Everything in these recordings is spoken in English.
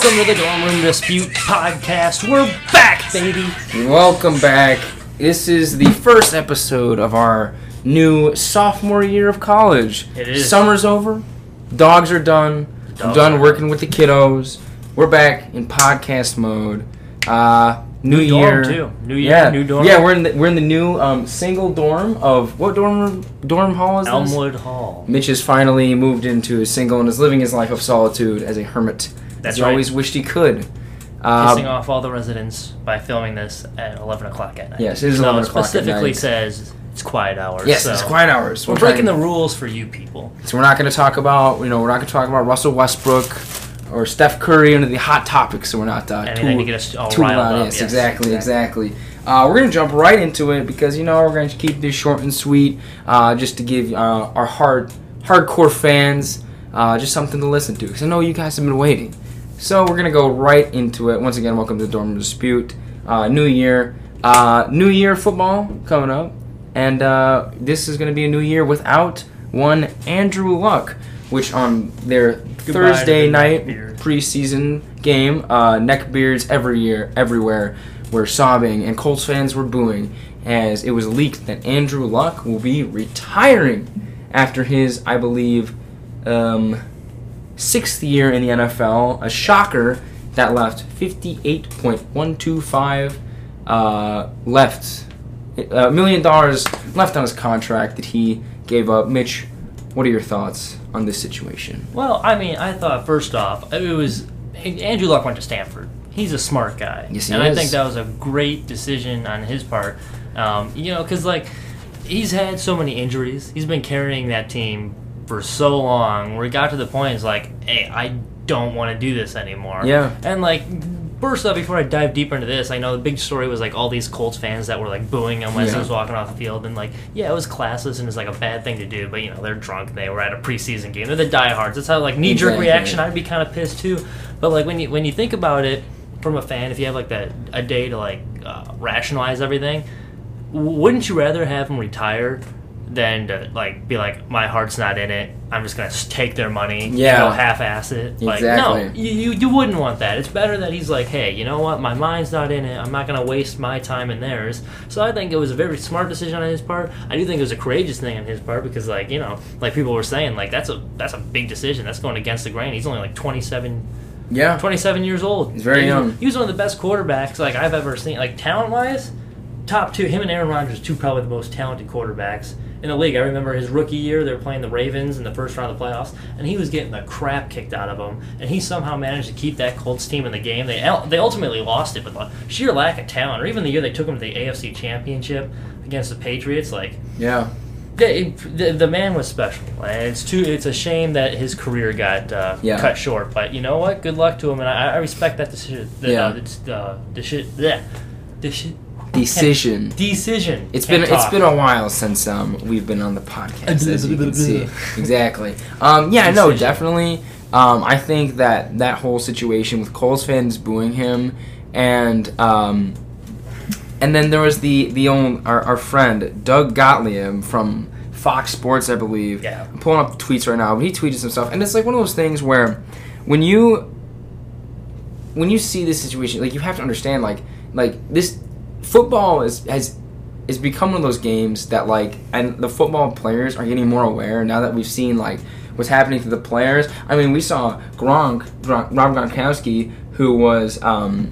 Welcome to the Dorm Room Dispute podcast. We're back, baby. Welcome back. This is the first episode of our new sophomore year of college. It is. Summer's over. Dogs are done. I'm done are working with the kiddos. We're back in podcast mode. Uh, new, New dorm, year. too. New year, yeah. new dorm. Yeah, we're in the, we're in the new um, single dorm of what dorm dorm hall is this? Elmwood Hall. Mitch has finally moved into a single and is living his life of solitude as a hermit. That's as he right. always wished he could. Uh, Pissing off all the residents by filming this at 11 o'clock at night. Yes, it is So 11 o'clock at specifically night. says it's quiet hours. Yes, so it's quiet hours. We're We're breaking trying- the rules for you people. So we're not going to talk about, you know, we're not going to talk about Russell Westbrook or Steph Curry under the hot topics. So we're not uh, Anything too, to get us all too riled loud. up. Yes, exactly, exactly. Uh, we're going to jump right into it because you know we're going to keep this short and sweet, uh, just to give uh, our hard, hardcore fans uh, just something to listen to. Because I know you guys have been waiting. So we're going to go right into it. Once again, welcome to Dorm Dispute. Uh, new year, uh, new year football coming up, and uh, this is going to be a new year without one Andrew Luck, which on their Goodbye Thursday night preseason game, uh, neckbeards every year, everywhere were sobbing, and Colts fans were booing as it was leaked that Andrew Luck will be retiring after his, I believe, um, sixth year in the NFL. A shocker that left 58.125 uh, left a million dollars left on his contract that he gave up. Mitch, what are your thoughts on this situation? Well, I mean, I thought first off, it was Andrew Luck went to Stanford. He's a smart guy, Yes, he and I think that was a great decision on his part. Um, you know, because like he's had so many injuries, he's been carrying that team for so long. Where he got to the point, it's like, hey, I don't want to do this anymore. Yeah. and like. First off, before I dive deeper into this, I know the big story was like all these Colts fans that were like booing him when he was walking off the field, and like, yeah, it was classless and it's like a bad thing to do, but you know they're drunk. They were at a preseason game. They're the diehards. That's how like knee jerk Exactly. reaction. I'd be kind of pissed too. But like when you when you think about it from a fan, if you have like that a day to like uh, rationalize everything, wouldn't you rather have him retire than to like be like my heart's not in it? I'm just gonna take their money, Yeah. know, half-ass it. Like Exactly. no, you, you you wouldn't want that. It's better that he's like, hey, you know what? My mind's not in it. I'm not gonna waste my time and theirs. So I think it was a very smart decision on his part. I do think it was a courageous thing on his part because like you know, like people were saying, like that's a that's a big decision. That's going against the grain. He's only like 27 Yeah. 27 years old. He's very He- young. He was one of the best quarterbacks like I've ever seen. Like talent wise, top two. Him and Aaron Rodgers, two probably the most talented quarterbacks in the league. I remember his rookie year; they were playing the Ravens in the first round of the playoffs, and he was getting the crap kicked out of him. And he somehow managed to keep that Colts team in the game. They they ultimately lost it, but the sheer lack of talent, or even the year they took him to the AFC Championship against the Patriots, like Yeah. yeah, the, the man was special, and it's too. It's a shame that his career got uh, Yeah. cut short. But you know what? Good luck to him, and I, I respect that decision. The, Yeah. uh, it's, uh, the shit. Yeah, the shit. Decision. Decision. It's Can't been it's talk. been a while since um we've been on the podcast as you can see exactly um yeah no Decision. definitely um I think that that whole situation with Colts fans booing him and um and then there was the the old our, our friend Doug Gottlieb from Fox Sports I believe Yeah. I'm pulling up the tweets right now but he tweeted some stuff and it's like one of those things where when you when you see this situation, like you have to understand, like like this football is has is become one of those games that like, and the football players are getting more aware now that we've seen like what's happening to the players. I mean, we saw Gronk, Gronk Rob Gronkowski, who was. Um,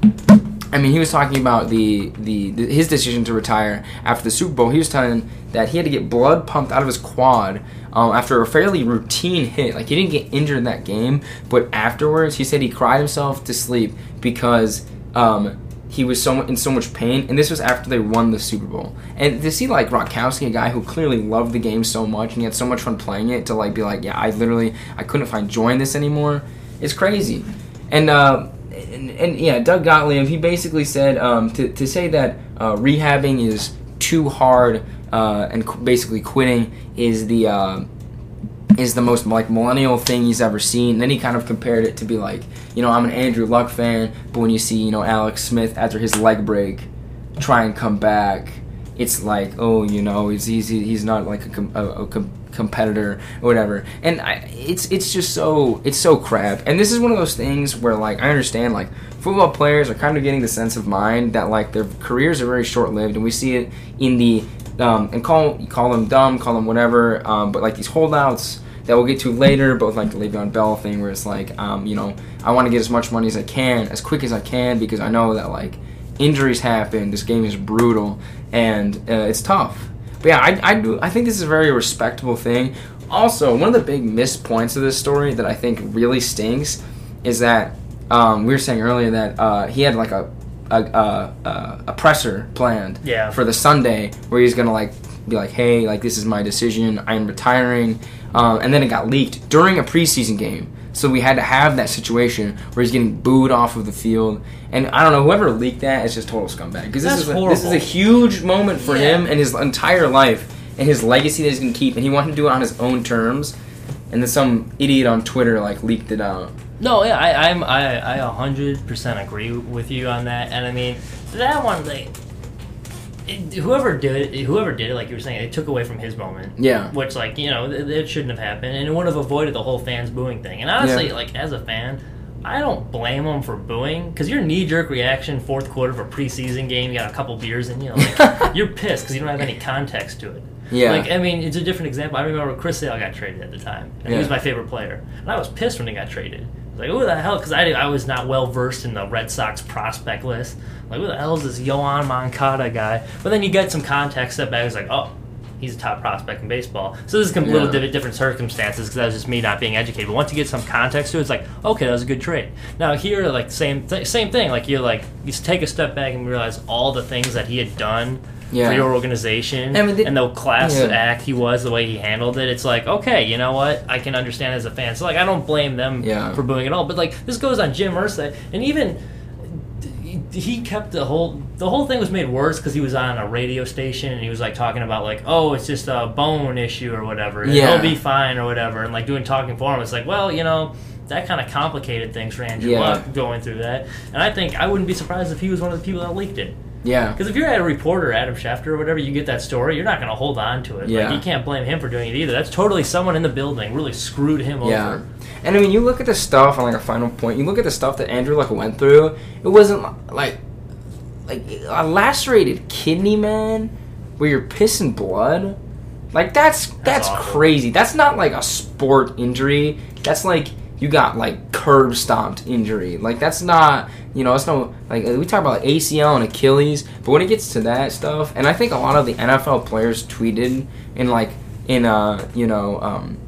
I mean, he was talking about the, the, the his decision to retire after the Super Bowl. He was telling that he had to get blood pumped out of his quad um, after a fairly routine hit. Like he didn't get injured in that game, but afterwards he said he cried himself to sleep because um, he was so in so much pain. And this was after they won the Super Bowl. And to see like Gronkowski, a guy who clearly loved the game so much and he had so much fun playing it, to like be like, yeah, I literally I couldn't find joy in this anymore. It's crazy. And uh, and, and yeah, Doug Gottlieb, he basically said um, to, to say that uh, rehabbing is too hard uh, and qu- basically quitting is the uh, is the most like millennial thing he's ever seen. then he kind of compared it to be like, you know, I'm an Andrew Luck fan, but when you see you know Alex Smith after his leg break try and come back, it's like oh you know he's he's, he's not like a, a, a com- competitor or whatever and I, it's it's just so it's so crap and this is one of those things where like i understand like football players are kind of getting the sense of mind that like their careers are very short-lived and we see it in the um, and call call them dumb call them whatever um, but like these holdouts that we'll get to later, but with like the Le'Veon Bell thing, where it's like, um, you know, I want to get as much money as I can, as quick as I can, because I know that like injuries happen. This game is brutal, and uh, it's tough. But yeah, I, I do. I think this is a very respectable thing. Also, one of the big missed points of this story that I think really stinks is that um, we were saying earlier that uh, he had like a a, a, a, a presser planned Yeah. for the Sunday where he's gonna like be like, hey, like this is my decision. I am retiring. Um, and then it got leaked during a preseason game. So we had to have that situation where he's getting booed off of the field. And I don't know, whoever leaked that is just total scumbag. Because this is a, this is a huge moment for Yeah. him and his entire life and his legacy that he's gonna keep. And he wanted to do it on his own terms. And then some idiot on Twitter like leaked it out. No, yeah, I, I'm I I a hundred percent agree with you on that, and I mean that one they. It, whoever did it, whoever did it, like you were saying, it took away from his moment. Yeah. Which, like, you know, it, it shouldn't have happened, and it would have avoided the whole fans booing thing. And honestly, Yeah. like, as a fan, I don't blame them for booing because your knee jerk reaction, fourth quarter of a preseason game, you got a couple beers in you, like, you're pissed because you don't have any context to it. Yeah. Like, I mean, it's a different example. I remember Chris Sale got traded at the time, and he was my favorite player. And I was pissed when he got traded. Like, who the hell? Because I, I was not well versed in the Red Sox prospect list. Like, who the hell is this Yoan Moncada guy? But then you get some context, step back, it's like, oh, he's a top prospect in baseball. So this is a little Yeah. di- different circumstances because that was just me not being educated. But once you get some context to it, it's like, okay, that was a good trade. Now here, like same th- same thing. Like you're like you take a step back and realize all the things that he had done Yeah. for your organization I mean, the- and the class Yeah. act he was, the way he handled it. It's like, okay, you know what? I can understand as a fan. So like, I don't blame them Yeah. for booing at all. But like, this goes on Jim Irsay, and even he- he kept the whole the whole thing was made worse because he was on a radio station and he was like talking about like oh it's just a bone issue or whatever and Yeah. he'll be fine or whatever and like doing talking for him it's like well you know that kind of complicated things for Andrew Yeah. Luck going through that and I think I wouldn't be surprised if he was one of the people that leaked it Yeah. because if you're at a reporter Adam Schefter or whatever you get that story you're not going to hold on to it Yeah. like you can't blame him for doing it either that's totally someone in the building really screwed him Yeah. over And I mean, you look at the stuff on like a final point. You look at the stuff that Andrew Luck went through. It wasn't like like a lacerated kidney, man, where you're pissing blood. Like that's that's, awful. crazy. That's not like a sport injury. That's like you got like curb stomped injury. Like that's not you know it's no like we talk about ACL and Achilles, but when it gets to that stuff, and I think a lot of the NFL players tweeted in like in uh you know um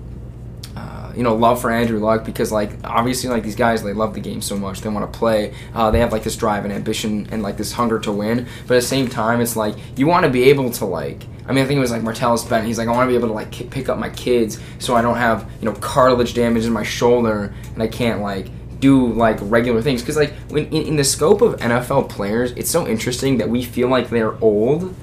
you know love for Andrew Luck because like obviously like these guys they love the game so much they want to play. Uh, they have like this drive and ambition and like this hunger to win. But at the same time it's like you want to be able to like I mean I think it was like Martellus Bennett he's like I want to be able to like ki- pick up my kids so I don't have you know cartilage damage in my shoulder and I can't like do like regular things. Because like when in, in the scope of NFL players it's so interesting that we feel like they're old.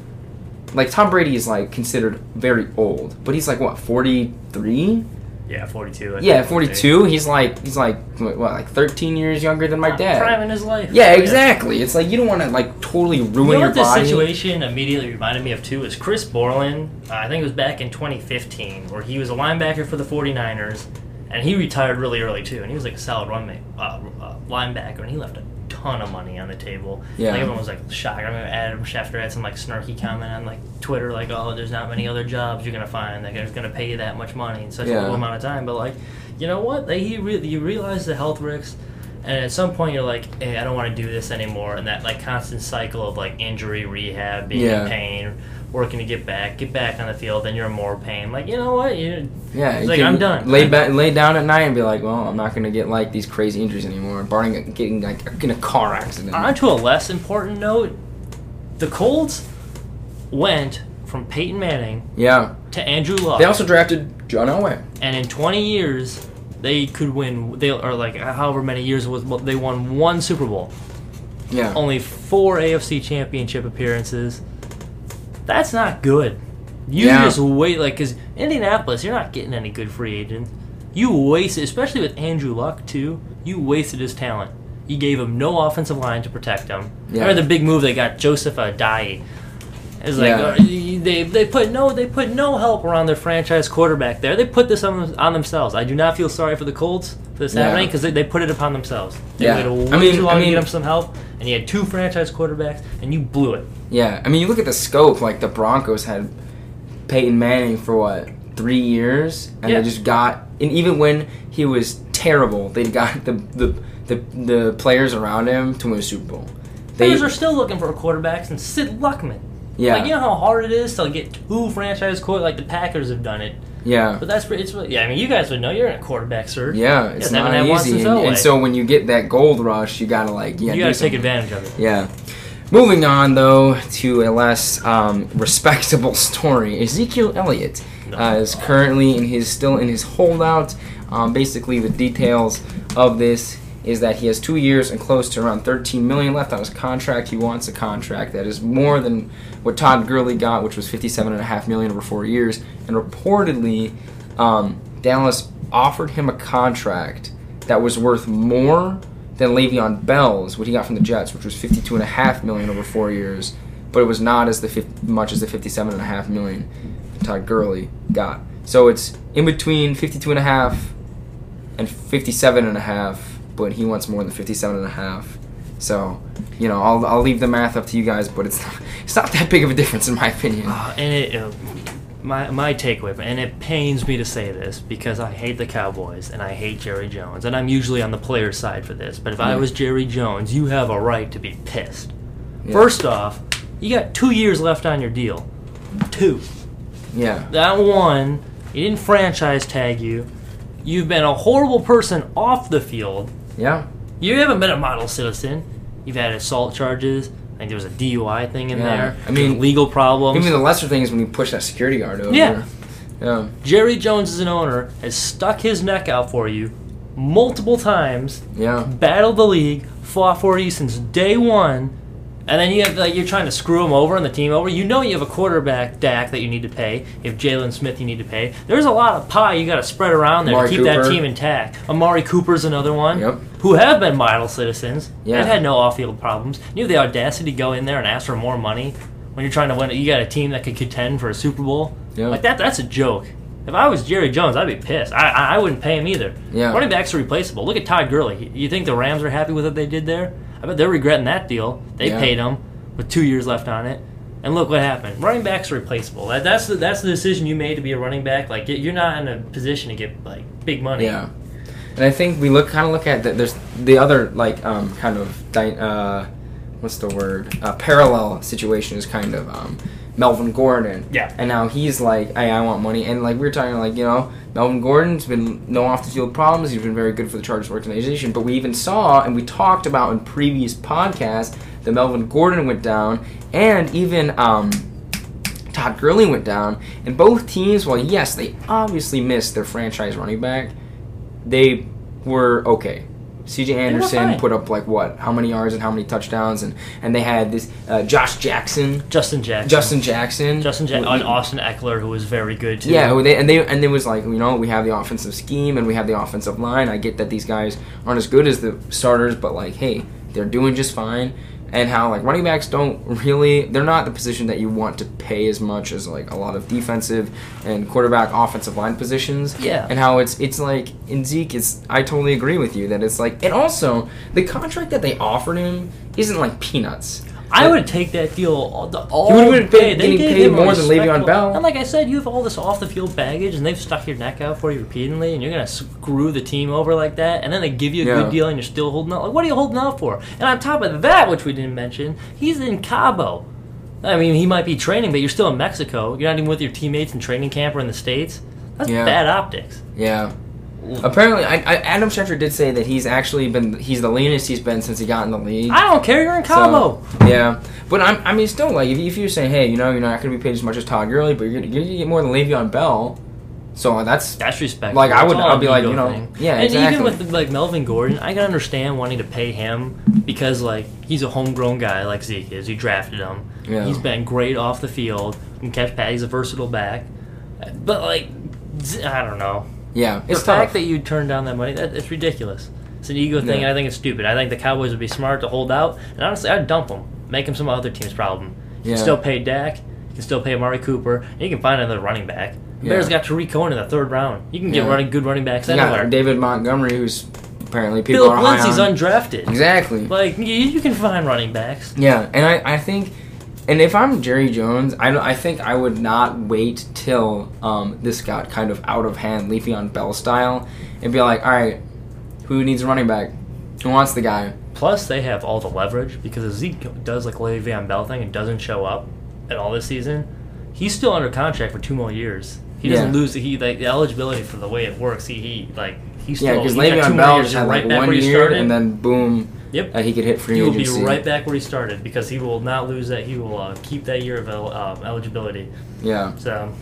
Like Tom Brady is like considered very old but he's like what 43 yeah 42 I yeah, think. 42. He's like he's like what, like 13 years younger than my prime dad. in his life Yeah, exactly. It's like you don't want to like totally ruin You know your what this situation immediately reminded me of too is Chris Borland. Uh, I think it was back in 2015 where he was a linebacker for the 49ers and he retired really early too. And he was like a solid run ma- uh, uh, linebacker and he left a ton of money on the table. Yeah. Like everyone was like shocked. I remember Adam Schefter had some like snarky comment on like Twitter like, "Oh, there's not many other jobs you're gonna find that are gonna pay you that much money in such a little amount of time." But like, you know what? They, he re- you realize the health risks. And at some point, you're like, hey, I don't want to do this anymore. And that like constant cycle of like injury, rehab, being Yeah. in pain, working to get back, get back on the field, then you're in more pain. Like, you know what? You, yeah, It's you like, I'm done. Lay ba- lay down at night and be like, well, I'm not gonna get like these crazy injuries anymore, barring getting like in a car accident. on to a less important note, the Colts went from Peyton Manning yeah, to Andrew Luck, they also drafted John Elway. and in 20 years, they could win. They or like however many years was, they won one Super Bowl. Yeah, only four AFC Championship appearances. That's not good. You Yeah. just wait, like, because Indianapolis, you're not getting any good free agents. You wasted, especially with Andrew Luck too. You wasted his talent. You gave him no offensive line to protect him. Yeah. Remember the big move they got Joseph Addai, It's like Yeah. Uh, they they put no they put no help around their franchise quarterback there. They put this on on themselves. I do not feel sorry for the Colts for this Yeah. happening because they, they put it upon themselves. They Yeah. waited way I mean- too long I to mean- get them some help, and you had two franchise quarterbacks, and you blew it. Yeah, I mean, you look at the scope. Like the Broncos had Peyton Manning for what three years, and Yeah. they just got. And even when he was terrible, they got the the the, the players around him to win a Super Bowl. They, Players are still looking for quarterbacks, and Sid Luckman. Yeah, Like you know how hard it is to get two franchise quarterbacks. Like the Packers have done it, yeah, but that's pretty- it's yeah. I mean, you guys would know you're in a quarterback search. yeah. It's not easy, and, and so when you get that gold rush, you gotta like yeah, you do got to take advantage of it. Yeah. Moving on, though, to a less um, respectable story. Ezekiel Elliott uh, is currently in his still in his holdout. Um, basically, the details of this is that he has two years and close to around 13 million left on his contract. He wants a contract that is more than what Todd Gurley got, which was 57.5 million over four years. And reportedly, um, Dallas offered him a contract that was worth more than Le'Veon Bell's, what he got from the Jets, which was 52.5 million over four years, but it was not as the much as the 57.5 million Todd Gurley got. So it's in between 52.5 and 57.5, but he wants more than 57.5. So, you know, I'll, I'll leave the math up to you guys, but it's not, it's not that big of a difference in my opinion. Uh, and it, uh, my my takeaway, and it pains me to say this because I hate the Cowboys and I hate Jerry Jones, and I'm usually on the player's side for this. But if I was Jerry Jones, you have a right to be pissed. Yeah. First off, you got two years left on your deal. Two. Yeah. That one, he didn't franchise tag you. You've been a horrible person off the field. Yeah. You haven't been a model citizen. You've had assault charges. I think there was a DUI thing in Yeah. there. I mean, legal problems. Even the lesser thing is when you push that security guard over. Yeah. Yeah. Jerry Jones as an owner has stuck his neck out for you multiple times, Yeah. battled the league, fought for you since day one, and then you have like you're trying to screw them over and the team over. You know you have a quarterback Dak that you need to pay. You have Jaylon Smith you need to pay. There's a lot of pie you got to spread around there Amari to keep that team intact. Amari Cooper's another one. Yep. Who have been model citizens Yeah. and had no off-field problems. You have the audacity to go in there and ask for more money when you're trying to win. You got a team that could contend for a Super Bowl. Yeah. Like that. That's a joke. If I was Jerry Jones, I'd be pissed. I, I, I wouldn't pay him either. Yeah. Running backs are replaceable. Look at Todd Gurley. You think the Rams are happy with what they did there? I bet they're regretting that deal. They Yeah. paid him with two years left on it. And look what happened. Running backs are replaceable. That, that's the that's the decision you made to be a running back. Like you're not in a position to get like big money. Yeah, and I think we look kind of look at that. There's the other like um kind of uh, what's the word? Uh, parallel situation is kind of um Melvin Gordon. Yeah. and now he's like, hey, I want money, and like we were talking like you know Melvin Gordon's been no off the field problems. He's been very good for the Chargers organization, but we even saw and we talked about in previous podcasts that Melvin Gordon went down, and even um. Todd Gurley went down, and both teams, well, yes, they obviously missed their franchise running back. They were okay. C.J. Anderson put up like what? How many yards and how many touchdowns? And and they had this uh, Josh Jackson, Justin Jackson. Justin Jackson, Justin Jackson. And Austin Ekeler, who was very good too. yeah, they, and they and it was like you know we have the offensive scheme and we have the offensive line. I get that these guys aren't as good as the starters, but like hey, they're doing just fine. And how like running backs don't really they're not the position that you want to pay as much as like a lot of defensive and quarterback offensive line positions. Yeah. And how it's it's like in Zeke is I totally agree with you that it's like and also the contract that they offered him isn't like peanuts. I would take that deal all, the, all He would've been day. paid- They getting paid more than Le'Veon Bell. And like I said, you have all this off the field baggage, and they've stuck your neck out for you repeatedly, and you're gonna screw the team over like that, and then they give you a Yeah. good deal, and you're still holding out. Like, what are you holding out for? And on top of that, which we didn't mention, he's in Cabo. I mean, he might be training, but you're still in Mexico. You're not even with your teammates in training camp or in the states. That's Yeah. bad optics. Yeah. Apparently, I, I, Adam Schefter did say that he's actually been he's the leanest he's been since he got in the league. I don't care. You're in Cabo. So, yeah, but I'm, I mean, still, like, if, if you're saying, hey, you know, you're not going to be paid as much as Todd Gurley, but you're going to get more than Le'Veon Bell, so that's That's respect. Like, I would, I'd be like, you know, thing. yeah, and exactly. even with like Melvin Gordon, I can understand wanting to pay him because like he's a homegrown guy like Zeke is. You drafted him. Yeah. He's been great off the field. Can catch pass. He's a versatile back. But like, I don't know. Yeah, The it's fact tough. that you turned down that money, that, it's ridiculous. It's an ego thing, Yeah. and I think it's stupid. I think the Cowboys would be smart to hold out, and honestly, I'd dump them, make them some other team's problem. You Yeah. still pay Dak, You can still pay Amari Cooper. And you can find another running back. The Yeah. Bears got Tarik Cohen in the third round. You can get running good running backs anywhere. David Montgomery, who's apparently people Phillip are Lindsay's undrafted. exactly. Like you, you can find running backs. Yeah, and I, I think, and if I'm Jerry Jones, I, I think I would not wait till um, this got kind of out of hand, Le'Veon Bell style, and be like, all right, who needs a running back? Who wants the guy? Plus, they have all the leverage because if Zeke does like Le'Veon Bell thing and doesn't show up at all this season, he's still under contract for two more years. He doesn't Yeah. lose. He like the eligibility for the way it works. He, he like he's still Yeah, because Le'Veon Bell just had like back one year, started. and then boom, Yep. uh, he could hit free he will be right back where he started because he will not lose that. He will uh, keep that year of el- uh, eligibility. Yeah, So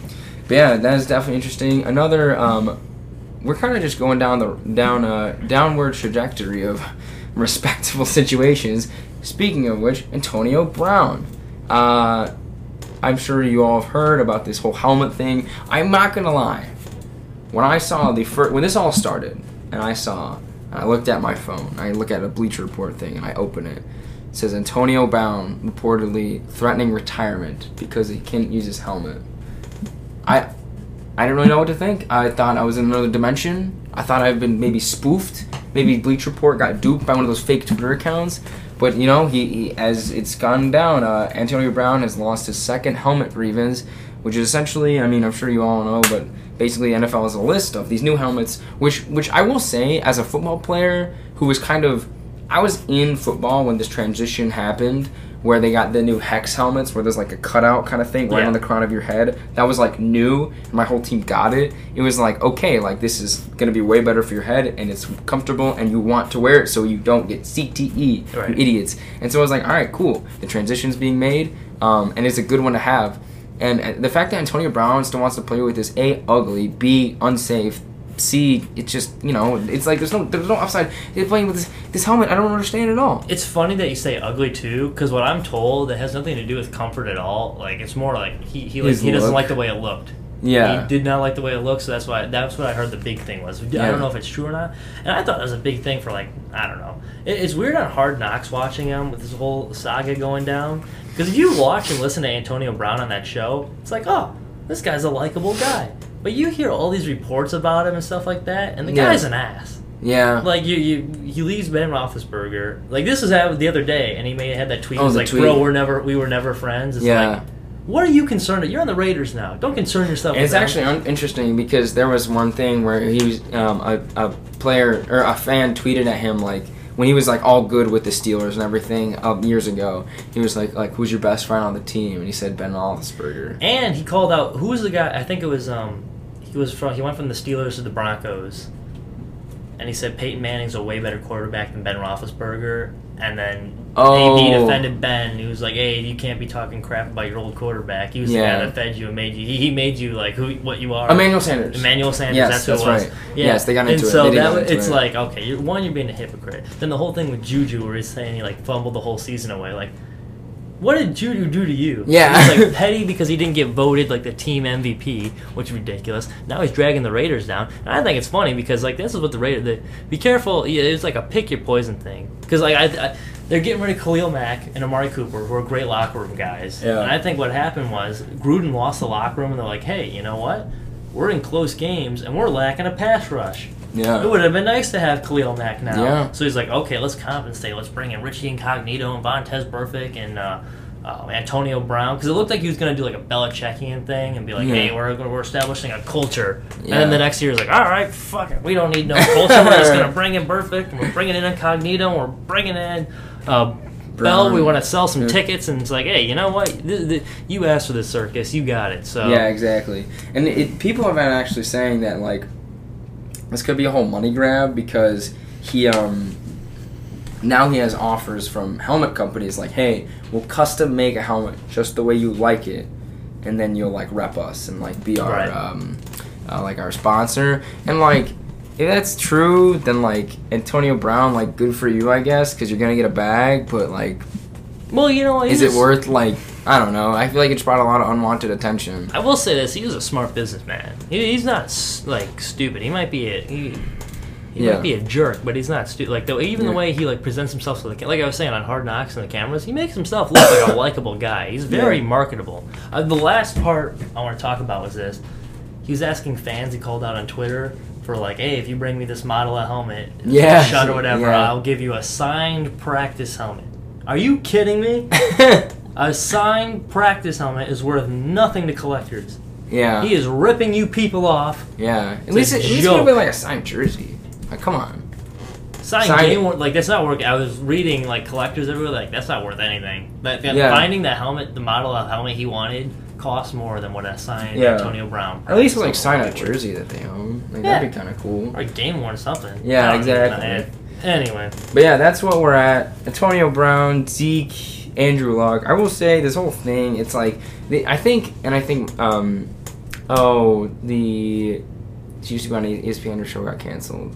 but yeah, that is definitely interesting. Another, um, we're kind of just going down the down a downward trajectory of respectable situations. Speaking of which, Antonio Brown. Uh, I'm sure you all have heard about this whole helmet thing. I'm not gonna lie. When I saw the first, when this all started, and I saw, I looked at my phone, I look at a Bleacher Report thing, and I open it. It says Antonio Brown reportedly threatening retirement because he can't use his helmet. I, I didn't really know what to think. I thought I was in another dimension. I thought I'd been maybe spoofed. Maybe Bleacher Report got duped by one of those fake Twitter accounts. But you know, he, he as it's gone down, uh, Antonio Brown has lost his second helmet grievance, which is essentially, I mean, I'm sure you all know, but basically NFL has a list of these new helmets, which which I will say, as a football player who was kind of, I was in football when this transition happened, where they got the new hex helmets, where there's like a cutout kind of thing right Yeah. on the crown of your head. That was like new. My whole team got it. It was like okay, like this is gonna be way better for your head, and it's comfortable, and you want to wear it so you don't get CTE, Right. you idiots. And so I was like, all right, cool. The transition's being made, um, and it's a good one to have. And the fact that Antonio Brown still wants to play with this a ugly, b unsafe, c it's just you know it's like there's no there's no upside. They're playing with this this helmet. I don't understand at all. It's funny that you say ugly too, because what I'm told it has nothing to do with comfort at all. Like it's more like he he, like, he doesn't like the way it looked. Yeah. he did not like the way it looked, so that's why that's what I heard. The big thing was I Yeah. don't know if it's true or not, and I thought it was a big thing for like I don't know. It, it's weird on Hard Knocks watching him with this whole saga going down because if you watch and listen to Antonio Brown on that show, it's like oh this guy's a likable guy, but you hear all these reports about him and stuff like that, and the Yeah. guy's an ass. Yeah. Like you, you, he leaves Ben Roethlisberger. Like this was the other day, and he made had that tweet. Oh, was like, tweet. "Bro, we're never, we were never friends." It's Yeah. like, what are you concerned? You're on the Raiders now. Don't concern yourself. It's actually un- interesting because there was one thing where he was um, a, a player or a fan tweeted at him like when he was like all good with the Steelers and everything um, years ago. He was like like who's your best friend on the team? And he said Ben Roethlisberger. And he called out who was the guy? I think it was um, he was from he went from the Steelers to the Broncos, and he said Peyton Manning's a way better quarterback than Ben Roethlisberger. And then Oh. AB defended Ben. He was like, "Hey, you can't be talking crap about your old quarterback. He was the Yeah. guy that fed you and made you. He, he made you like who what you are." Emmanuel Sanders. Emmanuel Sanders, Yes, that's who that's it was. right. Yeah. Yes, they got into and it. so They that into it's it. like okay, you're, one, you're being a hypocrite. Then the whole thing with Juju, where he's saying he like fumbled the whole season away. Like, what did Juju do to you? Yeah. he's like petty because he didn't get voted like the team MVP, which is ridiculous. Now he's dragging the Raiders down, and I think it's funny because like this is what the Raiders. The, be careful. It's like a pick your poison thing because like I. I they're getting rid of Khalil Mack and Amari Cooper, who are great locker room guys. Yeah. And I think what happened was Gruden lost the locker room, and they're like, "Hey, you know what? We're in close games, and we're lacking a pass rush. Yeah. It would have been nice to have Khalil Mack now. Yeah. So he's like, okay, let's compensate. Let's bring in Richie Incognito and Vontaze Burfict and uh, uh, Antonio Brown because it looked like he was going to do like a Belichickian thing and be like, Yeah. hey, we're we're establishing a culture. And then the next year he's like, all right, fuck it, we don't need no culture. we're just going to bring in Burfict and we're bringing in Incognito and we're bringing in. Uh, Bell, we want to sell some Yeah. tickets, and it's like, hey, you know what? You asked for this circus, you got it. So Yeah, exactly. And it, people have been actually saying that like this could be a whole money grab because he um now he has offers from helmet companies like, hey, we'll custom make a helmet just the way you like it, and then you'll like rep us and like be our Right. um uh, like our sponsor and like. If that's true, then like Antonio Brown, like good for you, I guess, because you're gonna get a bag. But like, well, you know, is he it worth like I don't know. I feel like it's brought a lot of unwanted attention. I will say this: he was a smart businessman. He, he's not like stupid. He might be a he, He Yeah. might be a jerk, but he's not stupid. Like though, even Yeah. the way he like presents himself to the like I was saying on Hard Knocks and the cameras, he makes himself look like a likable guy. He's very Yeah. marketable. Uh, the last part I want to talk about was this. He was asking fans. He called out on Twitter for like, "Hey, if you bring me this model of helmet, Yeah. shut or whatever. I'll give you a signed practice helmet." Are you kidding me? A signed practice helmet is worth nothing to collectors. yeah. He is ripping you people off. yeah. At least, it, at least it would have been like a signed jersey. Like, come on. Signed Signed- game like that's not worth. I was reading like collectors everywhere, like that's not worth anything. But Yeah. finding the helmet, the model of helmet he wanted, cost more than what a signed Yeah. Antonio Brown. At least like sign a jersey that they own. Like, Yeah. That'd be kind of cool. or a game worn something. Yeah, I don't even know. exactly. Eh, Anyway, But yeah, that's what we're at. Antonio Brown, Zeke, Andrew Luck. I will say this whole thing. It's like I think, and I think, um, oh, the she used to be on ESPN. Her show got canceled.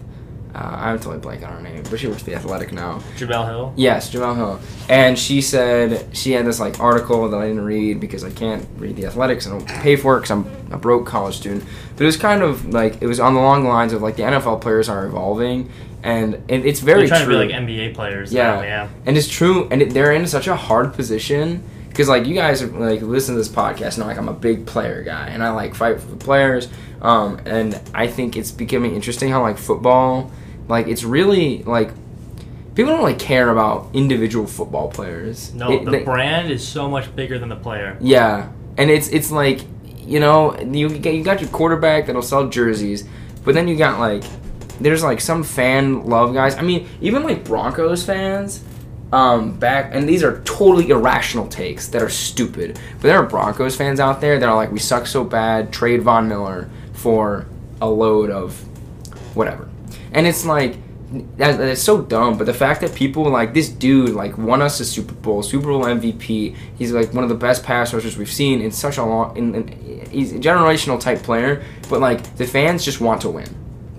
Uh, I'm totally blanking on her name, but she works for the Athletic now. Jabel Hill. Yes, Jemele Hill. And she said she had this like article that I didn't read because I can't read the athletics. I don't pay for it because I'm a broke college student. But it was kind of like it was on the long lines of like the NFL players are evolving, and, and it's very They're trying true. to be like NBA players. Yeah. now, yeah. And it's true, and it, they're in such a hard position because like you guys are like listen to this podcast, know like I'm a big player guy, and I like fight for the players. Um, and I think it's becoming interesting how like football, like it's really like people don't like care about individual football players. No, It- the they- brand is so much bigger than the player. yeah, and it's it's like you know you get you got your quarterback that'll sell jerseys, but then you got like there's like some fan love guys. I mean, even like Broncos fans. Um, back and these are totally irrational takes that are stupid. But there are Broncos fans out there that are like, we suck so bad. Trade Von Miller for a load of whatever, and it's like that, that's so dumb. But the fact that people like this dude like won us a Super Bowl, Super Bowl MVP. He's like one of the best pass rushers we've seen in such a long. In, in, he's a generational type player, but like the fans just want to win.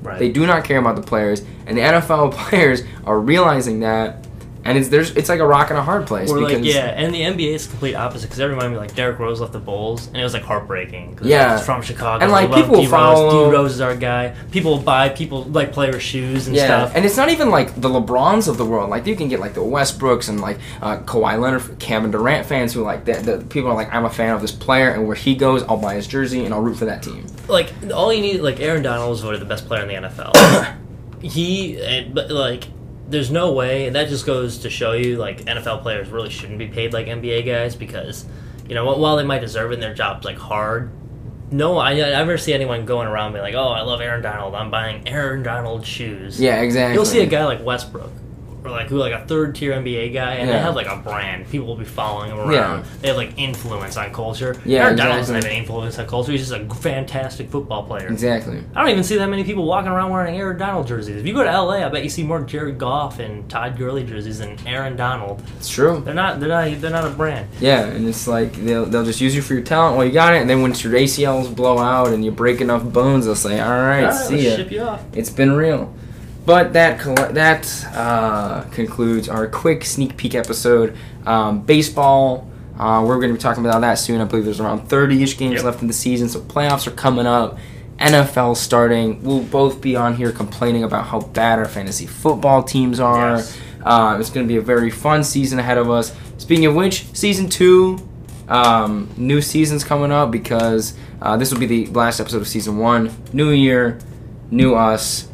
Right. They do not care about the players, and the NFL players are realizing that, and it's there's it's like a rock and a hard place. Or like yeah, and the NBA is complete opposite because that reminded me like Derrick Rose left the Bulls and it was like heartbreaking. 'cause Yeah. he's from Chicago. And, like, people D follow- D Rose is our guy. People buy people like player shoes and Yeah, stuff. and it's not even like the LeBrons of the world. Like you can get like the Westbrooks and like uh, Kawhi Leonard, Kevin Durant fans who like that. The people are like, I'm a fan of this player, and where he goes, I'll buy his jersey and I'll root for that team. like all you need like Aaron Donald was voted the best player in the NFL. he but like there's no way and that just goes to show you like NFL players really shouldn't be paid like NBA guys because you know while they might deserve it and their job's like hard no I, I never see anyone going around being like oh I love Aaron Donald. I'm buying Aaron Donald shoes. Yeah, exactly. you'll see a guy like Westbrook or like who like a third tier NBA guy and they Yeah. have like a brand people will be following him around Yeah. they have like influence on culture Yeah, Aaron Donald doesn't have exactly. any influence on culture he's just a fantastic football player Exactly. I don't even see that many people walking around wearing Aaron Donald jerseys. If you go to LA, I bet you see more Jared Goff and Todd Gurley jerseys than Aaron Donald. It's true. They're not. They're not. They're not a brand. Yeah, and it's like they'll, they'll just use you for your talent. Well, you got it, and then once your ACLs blow out and you break enough bones, they'll say, "All right, All right, see ya." ship you off. It's been real. But that that uh, concludes our quick sneak peek episode. Um, baseball, uh, we're going to be talking about that soon. I believe there's around 30-ish games Yep. left in the season, so playoffs are coming up. NFL starting. We'll both be on here complaining about how bad our fantasy football teams are. Yes. Uh, it's going to be a very fun season ahead of us. Speaking of which, season two, um, new season's coming up because uh, this will be the last episode of season one. New year, new us,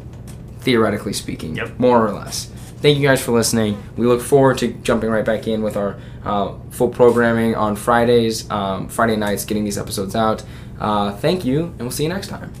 theoretically speaking, Yep. more or less. Thank you guys for listening. We look forward to jumping right back in with our uh, full programming on Fridays, um, Friday nights, getting these episodes out. Uh, thank you, and we'll see you next time.